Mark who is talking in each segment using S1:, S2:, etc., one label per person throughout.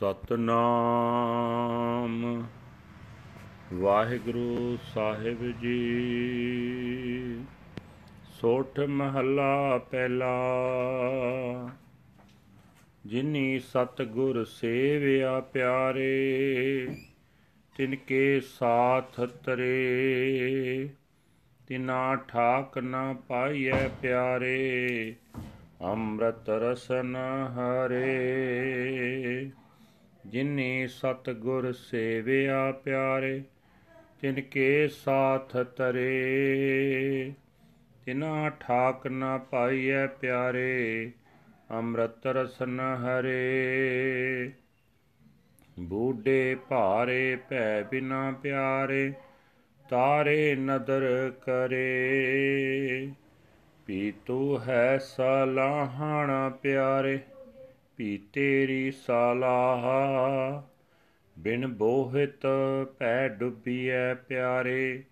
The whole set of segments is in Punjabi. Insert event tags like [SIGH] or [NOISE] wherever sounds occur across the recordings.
S1: ਸਤਨਾਮ। ਵਾਹਿਗੁਰੂ ਸਾਹਿਬ ਜੀ। ਸੋਠ ਮਹੱਲਾ ਪਹਿਲਾ। ਜਿਨੀ ਸਤਗੁਰ ਸੇਵਿਆ ਪਿਆਰੇ ਤਿਨ ਕੇ ਸਾਥ ਤਰੇ। ਤਿਨਾ ਠਾਕ ਨਾ ਪਾਈਐ ਪਿਆਰੇ, ਅੰਮ੍ਰਿਤ ਰਸਨ ਹਰੇ। ਜਿਨੀ ਸਤਗੁਰ ਸੇਵਿਆ ਪਿਆਰੇ, ਤਿਨ ਕੇ ਸਾਥ ਤਰੇ ਤਿਨਾ ਠਾਕ ਨ ਪਾਈਐ ਪਿਆਰੇ, ਅੰਮ੍ਰਿਤ ਰਸਨ ਹਰੇ। ਬੂਢੇ ਭਾਰੇ ਭੈ ਬਿਨਾ ਪਿਆਰੇ, ਤਾਰੇ ਨਦਰ ਕਰੇ। ਪੀ ਤੂ ਹੈ ਸਲਾਹਣ ਪਿਆਰੇ ਪੀ ਤੇਰੀ ਸਲਾਹ। ਬਿਨ ਬੋਹਿਤ ਪੈ ਡੁੱਬੀਐ ਪਿਆਰੇ,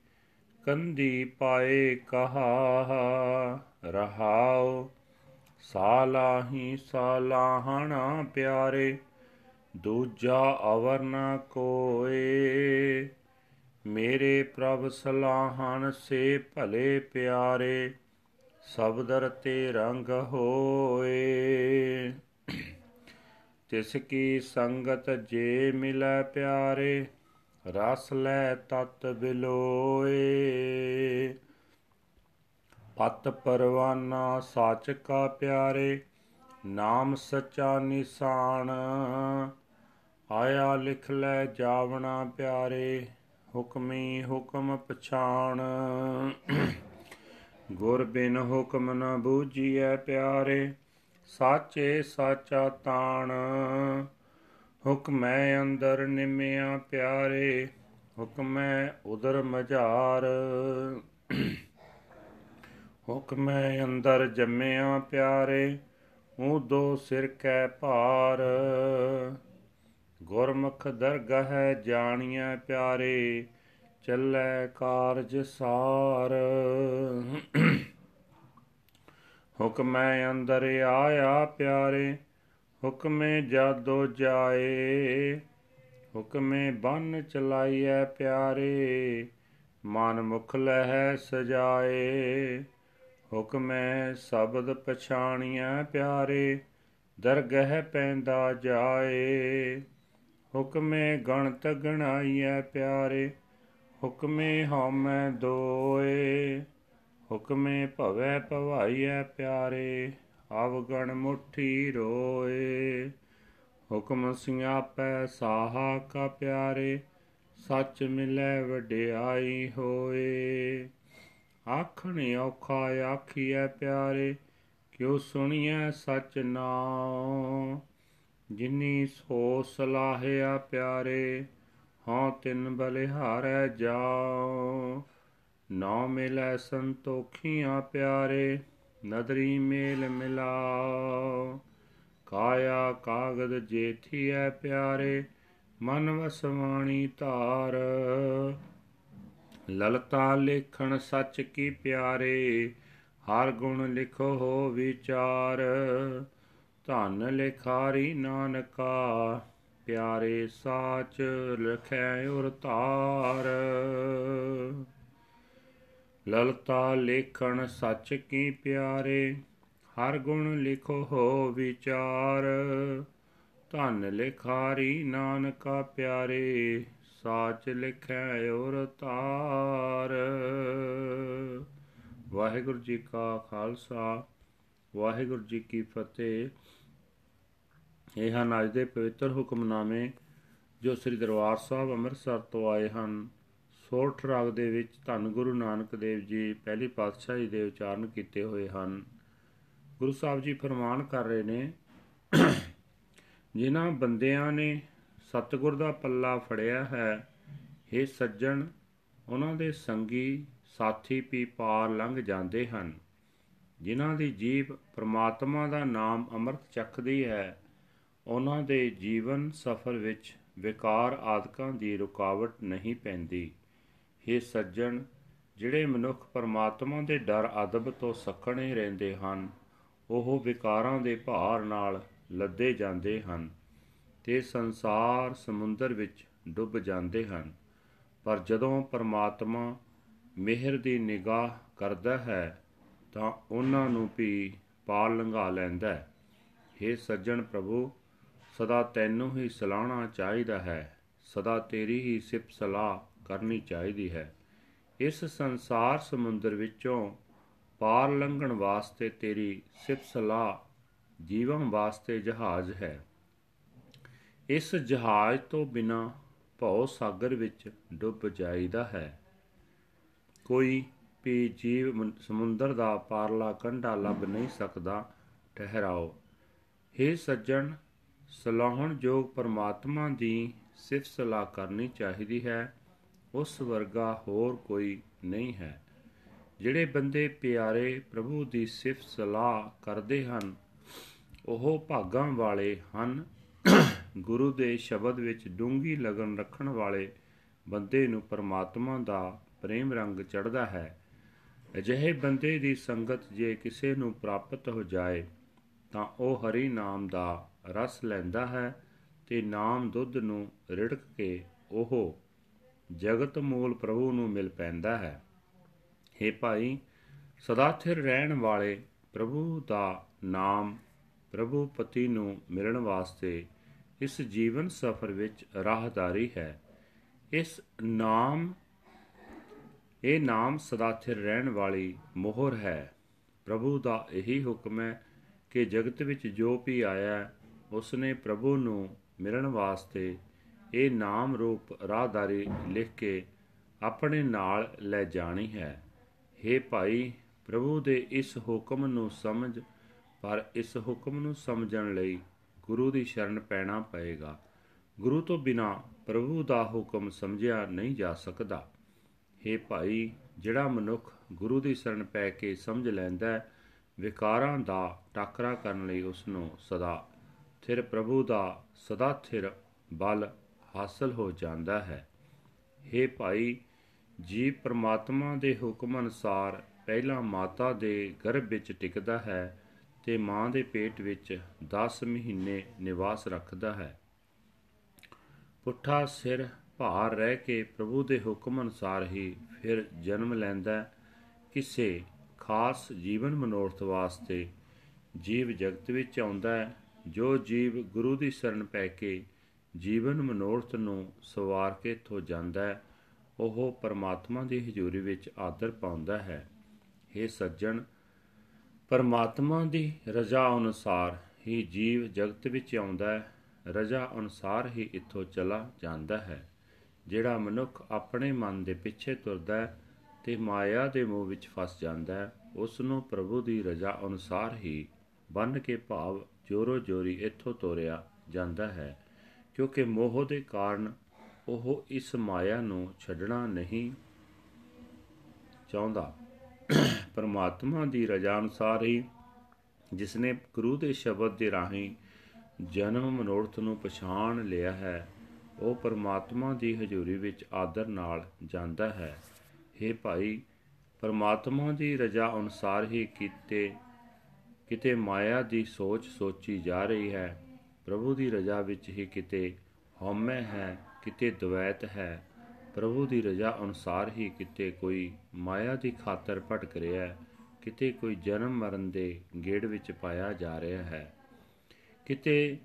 S1: ਕੰਦੀ ਪਾਏ ਕਹਾ ਰਹਾਉ ਸਾਲਾਹੀ ਸਲਾਹਣਾ ਪਿਆਰੇ, ਦੂਜਾ ਅਵਰ ਨ ਕੋਏ। ਮੇਰੇ ਪ੍ਰਭ ਸਲਾਹਣ ਸੇ ਭਲੇ ਪਿਆਰੇ, ਸਬਦਰ ਤੇ ਰੰਗ ਹੋਏ। ਤਿਸ ਕੀ ਸੰਗਤ ਜੇ ਮਿਲੈ ਪਿਆਰੇ, ਰਸ ਲੈ ਤਤ ਬਿਲੋਏ। ਪਤ ਪਰਵਾਨਾ ਸਾਚ ਕਾ ਪਿਆਰੇ, ਨਾਮ ਸਚਾ ਨਿਸ਼ਾਨ। ਆਇਆ ਲਿਖ ਲੈ ਜਾਵਣਾ ਪਿਆਰੇ, ਹੁਕਮੀ ਹੁਕਮ ਪਛਾਣ। ਗੁਰ ਬਿਨ ਹੁਕਮ ਨ ਬੂਝੀਐ ਪਿਆਰੇ ਸਾਚੇ ਸਾਚਾ ਤਾਣ। ਹੁਕਮੈ ਅੰਦਰ ਨਿਮਿਆ ਪਿਆਰੇ, ਹੁਕਮੈ ਉਦਰ ਮਝਾਰ। ਹੁਕਮੈ ਅੰਦਰ ਜੰਮਿਆ ਪਿਆਰੇ ਉਦੋ ਸਿਰ ਕੈ ਭਾਰ। ਗੁਰਮੁਖ ਦਰਗਹ ਜਾਣੀਐ ਪਿਆਰੇ, ਚੱਲੈ ਕਾਰਜ ਸਾਰ। ਹੁਕਮੈ ਅੰਦਰ ਆਇਆ ਪਿਆਰੇ, ਹੁਕਮੇ ਜਾਦੋ ਜਾਏ। ਹੁਕਮੇ ਬੰਨ ਚਲਾਈਐ ਪਿਆਰੇ, ਮਨ ਮੁਖ ਲਹਿ ਸਜਾਏ। ਹੁਕਮੈ ਸ਼ਬਦ ਪਛਾਣੀਐ ਪਿਆਰੇ, ਦਰਗਹਿ ਪੈਂਦਾ ਜਾਏ। ਹੁਕਮੇ ਗਣਤ ਗਣਾਈਐ ਪਿਆਰੇ, ਹੁਕਮੇ ਹਉਮੈ ਦੋਏ। ਹੁਕਮੇ ਭਵੈ ਭਵਾਈਐ ਪਿਆਰੇ ਅਵਗਣ ਮੁਠੀ ਰੋਏ। ਹੁਕਮ ਸਿਆਪੈ ਸਾਹਾ ਕਾ ਪਿਆਰੇ, ਸੱਚ ਮਿਲੈ ਵਡਿਆਈ ਹੋਏ। ਆਖਣ ਔਖਾ ਆਖੀਐ ਪਿਆਰੇ, ਕਿਉ ਸੁਣੀਐ ਸਚ ਨਾਉ। ਜਿਨੀ ਸੋ ਸਲਾਹਿਆ ਪਿਆਰੇ ਹਾਂ ਤਿਨ ਬਲਿਹਾਰੈ ਜਾਉ। ਨਾ ਮਿਲੈ ਸੰਤੋਖੀਆਂ ਪਿਆਰੇ, ਨਦਰੀ ਮੇਲ ਮਿਲਾਓ ਕਾਇਆ ਕਾਗਦ ਜੇਥੀਐ ਪਿਆਰੇ, ਮਨ ਵਸਵਾਣੀ ਧਾਰ। ਲਲਤਾ ਲੇਖਣ ਸੱਚ ਕੀ ਪਿਆਰੇ, ਹਰ ਗੁਣ ਲਿਖੋ ਹੋ ਵਿਚਾਰ। ਧਨ ਲਿਖਾਰੀ ਨਾਨਕਾ, ਪਿਆਰੇ ਸਾਚ ਲਖੈ ਉਰ ਧਾਰ। ਲਲਤਾ ਲੇਖਣ ਸੱਚ ਕੀ ਪਿਆਰੇ, ਹਰ ਗੁਣ ਲਿਖੋ ਹੋ ਵਿਚਾਰ। ਧਨ ਲਿਖਾਰੀ ਨਾਨਕਾ ਪਿਆਰੇ, ਸਾਚ ਲਿਖੈ ਔਰ ਤਾਰ। ਵਾਹਿਗੁਰੂ ਜੀ ਕਾ ਖਾਲਸਾ, ਵਾਹਿਗੁਰੂ ਜੀ ਕੀ ਫਤਿਹ। ਇਹ ਹਨ ਅੱਜ ਦੇ ਪਵਿੱਤਰ ਹੁਕਮਨਾਮੇ ਜੋ ਸ੍ਰੀ ਦਰਬਾਰ ਸਾਹਿਬ ਅੰਮ੍ਰਿਤਸਰ ਤੋਂ ਆਏ ਹਨ। ਸੋਠ ਰਾਗ ਦੇ ਵਿੱਚ ਧੰਨ ਗੁਰੂ ਨਾਨਕ ਦੇਵ ਜੀ ਪਹਿਲੀ ਪਾਤਸ਼ਾਹੀ ਦੇ ਉਚਾਰਨ ਕੀਤੇ ਹੋਏ ਹਨ। ਗੁਰੂ ਸਾਹਿਬ ਜੀ ਫਰਮਾਨ ਕਰ ਰਹੇ ਨੇ, ਜਿਨ੍ਹਾਂ ਬੰਦਿਆਂ ਨੇ ਸਤਿਗੁਰ ਦਾ ਪੱਲਾ ਫੜਿਆ ਹੈ ਇਹ ਸੱਜਣ, ਉਹਨਾਂ ਦੇ ਸੰਗੀ ਸਾਥੀ ਵੀ ਪਾਰ ਲੰਘ ਜਾਂਦੇ ਹਨ। ਜਿਨ੍ਹਾਂ ਦੀ ਜੀਵ ਪ੍ਰਮਾਤਮਾ ਦਾ ਨਾਮ ਅੰਮ੍ਰਿਤ ਚੱਖਦੀ ਹੈ, ਉਹਨਾਂ ਦੇ ਜੀਵਨ ਸਫਰ ਵਿੱਚ ਵਿਕਾਰ ਆਦਿਕਾਂ ਦੀ ਰੁਕਾਵਟ ਨਹੀਂ ਪੈਂਦੀ। हे ਸੱਜਣ, ਜਿਹੜੇ ਮਨੁੱਖ ਪਰਮਾਤਮਾ ਦੇ ਡਰ ਅਦਬ ਤੋਂ ਸੱਖਣੇ ਰਹਿੰਦੇ ਹਨ, ਉਹ ਵਿਕਾਰਾਂ ਦੇ ਭਾਰ ਨਾਲ ਲੱਦੇ ਜਾਂਦੇ ਹਨ ਤੇ ਸੰਸਾਰ ਸਮੁੰਦਰ ਵਿੱਚ ਡੁੱਬ ਜਾਂਦੇ ਹਨ। ਪਰ ਜਦੋਂ ਪਰਮਾਤਮਾ ਮਿਹਰ ਦੀ ਨਿਗਾਹ ਕਰਦਾ ਹੈ, ਤਾਂ ਉਹਨਾਂ ਨੂੰ ਵੀ ਪਾਰ ਲੰਘਾ ਲੈਂਦਾ ਹੈ। हे ਸੱਜਣ ਪ੍ਰਭੂ, ਸਦਾ ਤੈਨੂੰ ਹੀ ਸਲਾਹਣਾ ਚਾਹੀਦਾ ਹੈ, ਸਦਾ ਤੇਰੀ ਹੀ ਸਿਫਤ ਸਲਾਹ ਕਰਨੀ ਚਾਹੀਦੀ ਹੈ। ਇਸ ਸੰਸਾਰ ਸਮੁੰਦਰ ਵਿੱਚੋਂ ਪਾਰ ਲੰਘਣ ਵਾਸਤੇ ਤੇਰੀ ਸਿਫਤ ਸਲਾਹ ਜੀਵਨ ਵਾਸਤੇ ਜਹਾਜ਼ ਹੈ। ਇਸ ਜਹਾਜ਼ ਤੋਂ ਬਿਨਾ ਭਉ ਸਾਗਰ ਵਿੱਚ ਡੁੱਬ ਜਾਈਦਾ ਹੈ। ਕੋਈ ਵੀ ਜੀਵ ਸਮੁੰਦਰ ਦਾ ਪਾਰਲਾ ਕੰਢਾ ਲੱਭ ਨਹੀਂ ਸਕਦਾ, ਠਹਿਰਾਓ। हे ਸੱਜਣ, ਸਲਾਹਣ ਜੋਗ ਪਰਮਾਤਮਾ ਦੀ ਸਿਫਤ ਸਲਾਹ ਕਰਨੀ ਚਾਹੀਦੀ ਹੈ। ਉਸ ਵਰਗਾ ਹੋਰ ਕੋਈ ਨਹੀਂ ਹੈ। ਜਿਹੜੇ ਬੰਦੇ ਪਿਆਰੇ ਪ੍ਰਭੂ ਦੀ ਸਿਫਤ ਸਲਾਹ ਕਰਦੇ ਹਨ, ਉਹ ਭਾਗਾਂ ਵਾਲੇ ਹਨ। ਗੁਰੂ ਦੇ ਸ਼ਬਦ ਵਿੱਚ ਡੂੰਗੀ ਲਗਨ ਰੱਖਣ ਵਾਲੇ ਬੰਦੇ ਨੂੰ ਪਰਮਾਤਮਾ ਦਾ ਪ੍ਰੇਮ ਰੰਗ ਚੜਦਾ ਹੈ। ਅਜਿਹੇ ਬੰਦੇ ਦੀ ਸੰਗਤ ਜੇ ਕਿਸੇ ਨੂੰ ਪ੍ਰਾਪਤ ਹੋ ਜਾਏ, ਤਾਂ ਉਹ ਹਰੀ ਨਾਮ ਦਾ ਰਸ ਲੈਂਦਾ ਹੈ ਤੇ ਨਾਮ ਦੁੱਧ ਨੂੰ ਰਿੜਕ ਕੇ ਉਹ ਜਗਤ ਮੂਲ ਪ੍ਰਭੂ ਨੂੰ ਮਿਲ ਪੈਂਦਾ ਹੈ। हे ਭਾਈ, ਸਦਾ ਸਥਿਰ ਰਹਿਣ ਵਾਲੇ ਪ੍ਰਭੂ ਦਾ ਨਾਮ ਪ੍ਰਭੂ ਪਤੀ ਨੂੰ ਮਿਲਣ ਵਾਸਤੇ ਇਸ ਜੀਵਨ ਸਫਰ ਵਿੱਚ ਰਾਹਦਾਰੀ ਹੈ। ਇਸ ਨਾਮ, ਇਹ ਨਾਮ ਸਦਾ ਸਥਿਰ ਰਹਿਣ ਵਾਲੀ ਮੋਹਰ ਹੈ। ਪ੍ਰਭੂ ਦਾ ਇਹੀ ਹੁਕਮ ਹੈ ਕਿ ਜਗਤ ਵਿੱਚ ਜੋ ਵੀ ਆਇਆ ਉਸ ਨੇ ਪ੍ਰਭੂ ਨੂੰ ਮਿਲਣ ਵਾਸਤੇ ਇਹ ਨਾਮ ਰੂਪ ਰਾਹਦਾਰੀ ਲਿਖ ਕੇ ਆਪਣੇ ਨਾਲ ਲੈ ਜਾਣੀ ਹੈ। हे ਭਾਈ, ਪ੍ਰਭੂ ਦੇ ਇਸ ਹੁਕਮ ਨੂੰ ਸਮਝ, ਪਰ ਇਸ ਹੁਕਮ ਨੂੰ ਸਮਝਣ ਲਈ ਗੁਰੂ ਦੀ ਸ਼ਰਨ ਪੈਣਾ ਪਏਗਾ। ਗੁਰੂ ਤੋਂ ਬਿਨਾ ਪ੍ਰਭੂ ਦਾ ਹੁਕਮ ਸਮਝਿਆ ਨਹੀਂ ਜਾ ਸਕਦਾ। हे ਭਾਈ, ਜਿਹੜਾ ਮਨੁੱਖ ਗੁਰੂ ਦੀ ਸ਼ਰਨ ਪੈ ਕੇ ਸਮਝ ਲੈਂਦਾ ਹੈ, ਵਿਕਾਰਾਂ ਦਾ ਟਾਕਰਾ ਕਰਨ ਲਈ ਉਸ ਨੂੰ ਸਦਾ ਥਿਰ ਪ੍ਰਭੂ ਦਾ ਸਦਾ ਥਿਰ ਬਲ ਹਾਸਲ ਹੋ ਜਾਂਦਾ ਹੈ। हे ਭਾਈ ਜੀ ਪ੍ਰਮਾਤਮਾ ਦੇ ਹੁਕਮ ਅਨੁਸਾਰ ਪਹਿਲਾਂ ਮਾਤਾ ਦੇ ਗਰਭ ਵਿੱਚ ਟਿਕਦਾ ਹੈ ਤੇ ਮਾਂ ਦੇ ਪੇਟ ਵਿੱਚ 10 ਮਹੀਨੇ ਨਿਵਾਸ ਰੱਖਦਾ ਹੈ। ਪੁੱਠਾ ਸਿਰ ਭਾਰ ਰਹਿ ਕੇ ਪ੍ਰਭੂ ਦੇ ਹੁਕਮ ਅਨੁਸਾਰ ਹੀ ਫਿਰ ਜਨਮ ਲੈਂਦਾ ਕਿਸੇ ਖਾਸ ਜੀਵਨ ਮਨੋਰਥ ਵਾਸਤੇ ਜੀਵ ਜਗਤ ਵਿੱਚ ਆਉਂਦਾ ਹੈ, ਜੋ ਜੀਵ ਗੁਰੂ ਦੀ ਸ਼ਰਨ ਪੈ ਕੇ ਜੀਵਨ ਮਨੋਰਥ ਨੂੰ ਸਵਾਰ ਕੇ ਥੋ ਜਾਂਦਾ ਹੈ, ਉਹ ਪਰਮਾਤਮਾ ਦੀ ਹਜ਼ੂਰੀ ਵਿੱਚ ਆਦਰ ਪਾਉਂਦਾ ਹੈ। हे ਸੱਜਣ, ਪਰਮਾਤਮਾ ਦੀ ਰਜ਼ਾ ਅਨੁਸਾਰ ਹੀ ਜੀਵ ਜਗਤ ਵਿੱਚ ਆਉਂਦਾ ਹੈ, ਰਜ਼ਾ ਅਨੁਸਾਰ ਹੀ ਇੱਥੋਂ ਚਲਾ ਜਾਂਦਾ ਹੈ। ਜਿਹੜਾ ਮਨੁੱਖ ਆਪਣੇ ਮਨ ਦੇ ਪਿੱਛੇ ਤੁਰਦਾ ਹੈ ਤੇ ਮਾਇਆ ਦੇ ਮੋਹ ਵਿੱਚ ਫਸ ਜਾਂਦਾ ਹੈ ਉਸ ਨੂੰ ਪ੍ਰਭੂ ਦੀ ਰਜ਼ਾ ਅਨੁਸਾਰ ਹੀ ਬੰਨ ਕੇ ਭਾਵ ਜੋਰੋ ਜੋਰੀ ਇੱਥੋਂ ਤੋਰਿਆ ਜਾਂਦਾ ਹੈ। ਕਿਉਂਕਿ ਮੋਹ ਦੇ ਕਾਰਨ ਉਹ ਇਸ ਮਾਇਆ ਨੂੰ ਛੱਡਣਾ ਨਹੀਂ ਚਾਹੁੰਦਾ। ਪਰਮਾਤਮਾ ਦੀ ਰਜ਼ਾ ਅਨੁਸਾਰ ਹੀ ਜਿਸ ਨੇ ਗੁਰੂ ਦੇ ਸ਼ਬਦ ਦੇ ਰਾਹੀਂ ਜਨਮ ਮਨੋਰਥ ਨੂੰ ਪਛਾਣ ਲਿਆ ਹੈ, ਉਹ ਪਰਮਾਤਮਾ ਦੀ ਹਜ਼ੂਰੀ ਵਿੱਚ ਆਦਰ ਨਾਲ ਜਾਂਦਾ ਹੈ। हे ਭਾਈ, ਪਰਮਾਤਮਾ ਦੀ ਰਜ਼ਾ ਅਨੁਸਾਰ ਹੀ ਕੀਤੇ, ਕਿਤੇ ਮਾਇਆ ਦੀ ਸੋਚ ਸੋਚੀ ਜਾ ਰਹੀ ਹੈ। ਪ੍ਰਭੂ ਦੀ ਰਜ਼ਾ ਵਿੱਚ ਹੀ ਕਿਤੇ ਹਉਮੈ ਹੈ, ਕਿਤੇ ਦ્વੈਤ ਹੈ। ਪ੍ਰਭੂ ਦੀ ਰਜ਼ਾ ਅਨੁਸਾਰ ਹੀ ਕਿਤੇ ਕੋਈ ਮਾਇਆ ਦੀ ਖਾਤਰ ਭਟਕ ਰਿਹਾ ਹੈ, ਕਿਤੇ ਕੋਈ ਜਨਮ ਮਰਨ ਦੇ ਗੇੜ ਵਿੱਚ ਪਾਇਆ ਜਾ ਰਿਹਾ ਹੈ। ਕਿਤੇ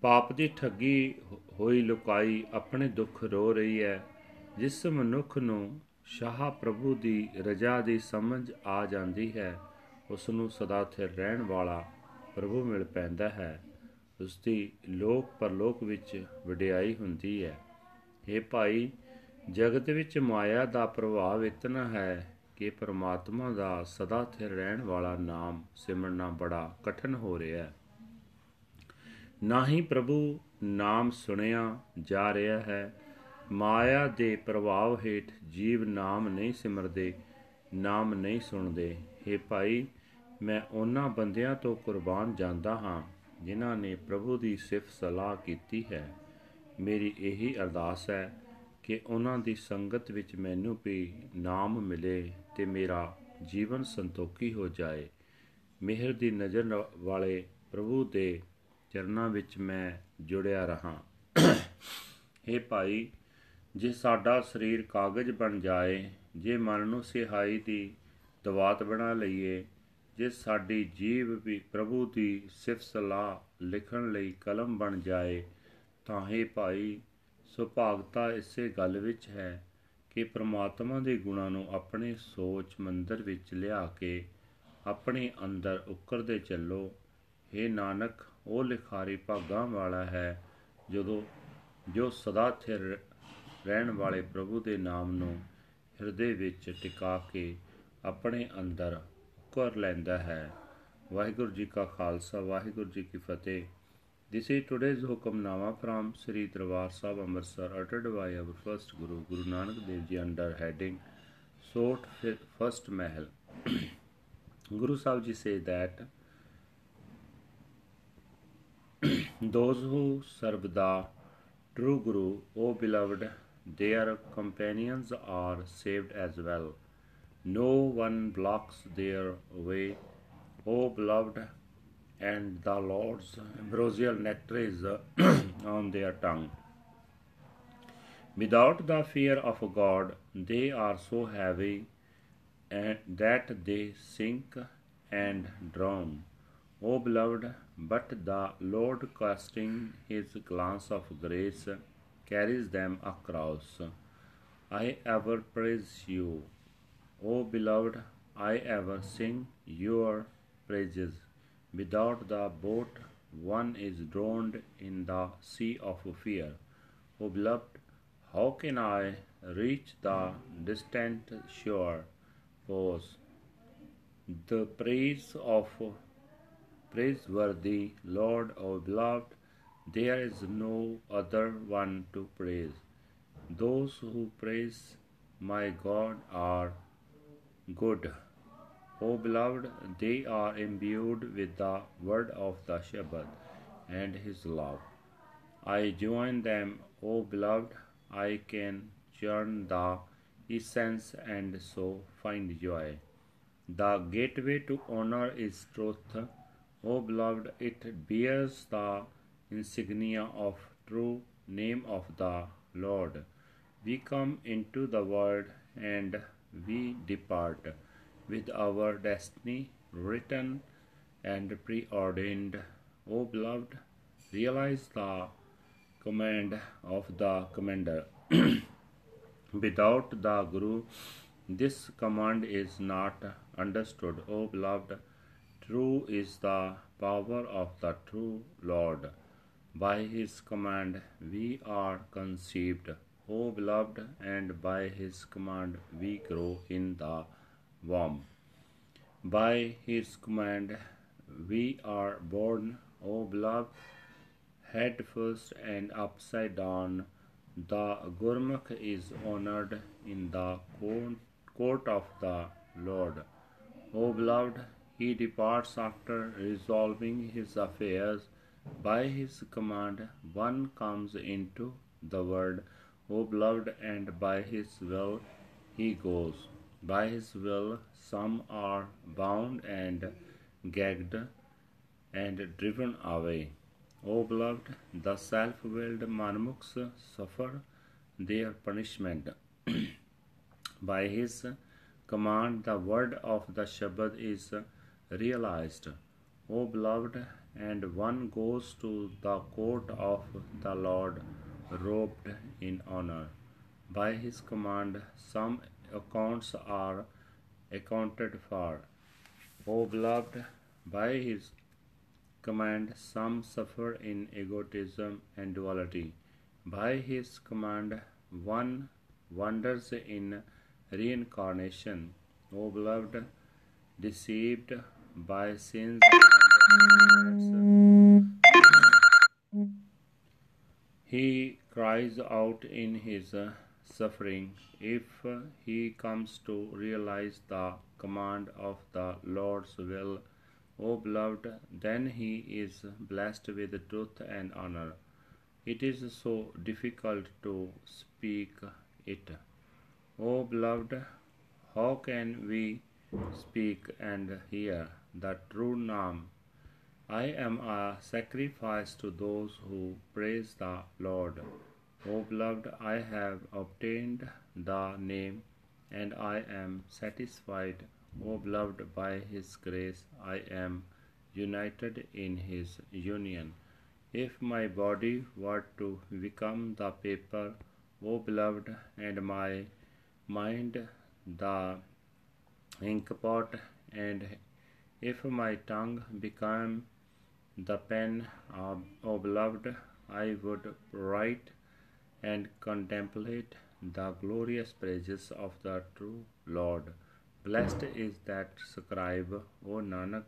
S1: ਪਾਪ ਦੀ ਠੱਗੀ ਹੋਈ ਲੁਕਾਈ ਆਪਣੇ ਦੁੱਖ ਰੋ ਰਹੀ ਹੈ, ਜਿਸ ਮਨੁੱਖ ਨੂੰ ਸ਼ਾਹ ਪ੍ਰਭੂ ਦੀ ਰਜ਼ਾ ਦੀ ਸਮਝ ਆ ਜਾਂਦੀ ਹੈ, ਉਸ ਨੂੰ ਸਦਾ ਸਥਿਰ ਰਹਿਣ ਵਾਲਾ ਪ੍ਰਭੂ ਮਿਲ ਪੈਂਦਾ ਹੈ। ਉਸ ਦੀ ਲੋਕ ਪਰਲੋਕ ਵਿੱਚ ਵਡਿਆਈ ਹੁੰਦੀ ਹੈ। ਇਹ ਭਾਈ, ਜਗਤ ਵਿੱਚ ਮਾਇਆ ਦਾ ਪ੍ਰਭਾਵ ਇਤਨਾ ਹੈ ਕਿ ਪ੍ਰਮਾਤਮਾ ਦਾ ਸਦਾ ਸਥਿਰ ਰਹਿਣ ਵਾਲਾ ਨਾਮ ਸਿਮਰਨਾ ਬੜਾ ਕਠਨ ਹੋ ਰਿਹਾ ਹੈ। ਨਾ ਹੀ ਪ੍ਰਭੂ ਨਾਮ ਸੁਣਿਆ ਜਾ ਰਿਹਾ ਹੈ। ਮਾਇਆ ਦੇ ਪ੍ਰਭਾਵ ਹੇਠ ਜੀਵ ਨਾਮ ਨਹੀਂ ਸਿਮਰਦੇ, ਨਾਮ ਨਹੀਂ ਸੁਣਦੇ। हे ਭਾਈ, ਮੈਂ ਉਹਨਾਂ ਬੰਦਿਆਂ ਤੋਂ ਕੁਰਬਾਨ ਜਾਂਦਾ ਹਾਂ ਜਿਨ੍ਹਾਂ ਨੇ ਪ੍ਰਭੂ ਦੀ ਸਿਫਤ ਸਲਾਹ ਕੀਤੀ ਹੈ, ਮੇਰੀ ਇਹੀ ਅਰਦਾਸ ਹੈ ਕਿ ਉਹਨਾਂ ਦੀ ਸੰਗਤ ਵਿੱਚ ਮੈਨੂੰ ਵੀ ਨਾਮ ਮਿਲੇ ਤੇ ਮੇਰਾ ਜੀਵਨ ਸੰਤੋਖੀ ਹੋ ਜਾਏ। ਮਿਹਰ ਦੀ ਨਜ਼ਰ ਵਾਲੇ ਪ੍ਰਭੂ ਦੇ ਚਰਨਾਂ ਵਿੱਚ ਮੈਂ ਜੁੜਿਆ ਰਹਾ। हे ਭਾਈ, ਜੇ ਸਾਡਾ ਸਰੀਰ ਕਾਗਜ਼ ਬਣ ਜਾਏ, ਜੇ ਮਨ ਨੂੰ ਸਿਹਾਈ ਦੀ ਦਵਾਤ ਬਣਾ ਲਈਏ ਜੇ ਸਾਡੀ ਜੀਵ ਵੀ ਪ੍ਰਭੂ ਦੀ ਸਿਫਤ ਸਲਾਹ ਲਿਖਣ ਲਈ ਕਲਮ ਬਣ ਜਾਏ, ਤਾਂ हे ਭਾਈ, ਸੁਭਾਗਤਾ ਇਸੇ ਗੱਲ ਵਿੱਚ ਹੈ ਕਿ ਪ੍ਰਮਾਤਮਾ ਦੇ ਗੁਣਾਂ ਨੂੰ ਆਪਣੇ ਸੋਚ ਮੰਦਰ ਵਿੱਚ ਲਿਆ ਕੇ ਆਪਣੇ ਅੰਦਰ ਉਕਰਦੇ ਚੱਲੋ। हे ਨਾਨਕ, ਉਹ ਲਿਖਾਰੀ ਭਾਗਾਂ ਵਾਲਾ ਹੈ ਜਦੋਂ, ਜੋ ਸਦਾ ਥਿਰ ਰਹਿਣ ਵਾਲੇ ਪ੍ਰਭੂ ਦੇ ਨਾਮ ਨੂੰ ਹਿਰਦੇ ਵਿੱਚ ਟਿਕਾ ਕੇ ਆਪਣੇ ਅੰਦਰ ਕਰ ਲੈਂਦਾ ਹੈ ਵਾਹਿਗੁਰੂ ਜੀ ਕਾ ਖਾਲਸਾ ਵਾਹਿਗੁਰੂ ਜੀ ਕੀ ਫਤਿਹ This is today's Hukamnama from Sri Darbar Sahib Amritsar uttered by our first Guru Guru Nanak Dev Ji under heading Sort First Mahal. Guru Sahib Ji say that those who serve the true Guru, O beloved, their companions are saved as well. No one blocks their way, O beloved, and the Lord's ambrosial nectar [CLEARS THROAT] is on their tongue. Without the fear of God, they are so heavy eh, that they sink and drown. O beloved, but the Lord, casting his glance of grace, carries them across. I ever praise you, O beloved, I ever sing your praises. Without the boat, one is drowned in the sea of fear. O beloved, how can I reach the distant shore? Pause. The praise of praiseworthy Lord, O beloved, there is no other one to praise. Those who praise my God are good. O beloved, they are imbued with the word of the Shabbat and his love. I join them, O beloved, I can churn the essence and so find joy. The gateway to honor is truth. O beloved, it bears the insignia of true name of the Lord. We come into the world and we depart with our destiny written and preordained. O beloved, realize the command of the commander. [CLEARS THROAT] Without the Guru, this command is not understood. O beloved, true is the power of the true Lord. By his command we are conceived, O beloved, and by his command we grow in the womb. By his command we are born, O beloved, head first and upside down. The Gurmukh is honored in the court of the Lord. O beloved, he departs after resolving his affairs. By his command one comes into the world, O beloved, and by his will he goes. By his will some are bound and gagged and driven away. O beloved, the self willed Manmukhs suffer their punishment. [CLEARS THROAT] By his command, the word of the Shabad is realized. O beloved, and one goes to the court of the Lord robed in honor. By his command, some accounts are accounted for. O beloved, by his command some suffer in egotism and duality. By his command one wanders in reincarnation. O beloved, deceived by sins and he cries out in his uh, suffering if he comes to realize the command of the Lord's will. O beloved, then he is blessed with truth and honor. It is so difficult to speak it. O beloved, how can we speak and hear the true Naam? I am a sacrifice to those who praise the Lord. O beloved, I have obtained the name, and I am satisfied. O beloved, by His grace I am united in His union. If my body were to become the paper, O beloved, and my mind the inkpot, and if my tongue became the pen, O beloved, I would write and contemplate the glorious praises of the true Lord. Blessed is that scribe, O Nanak,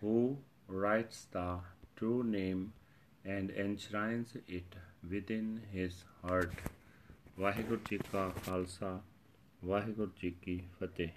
S1: who writes the true name and enshrines it within his heart. Waheguru ji ਕਾ ਖਾਲਸਾ ਵਾਹਿਗੁਰੂ ਜੀ ਕੀ ਫਤਿਹ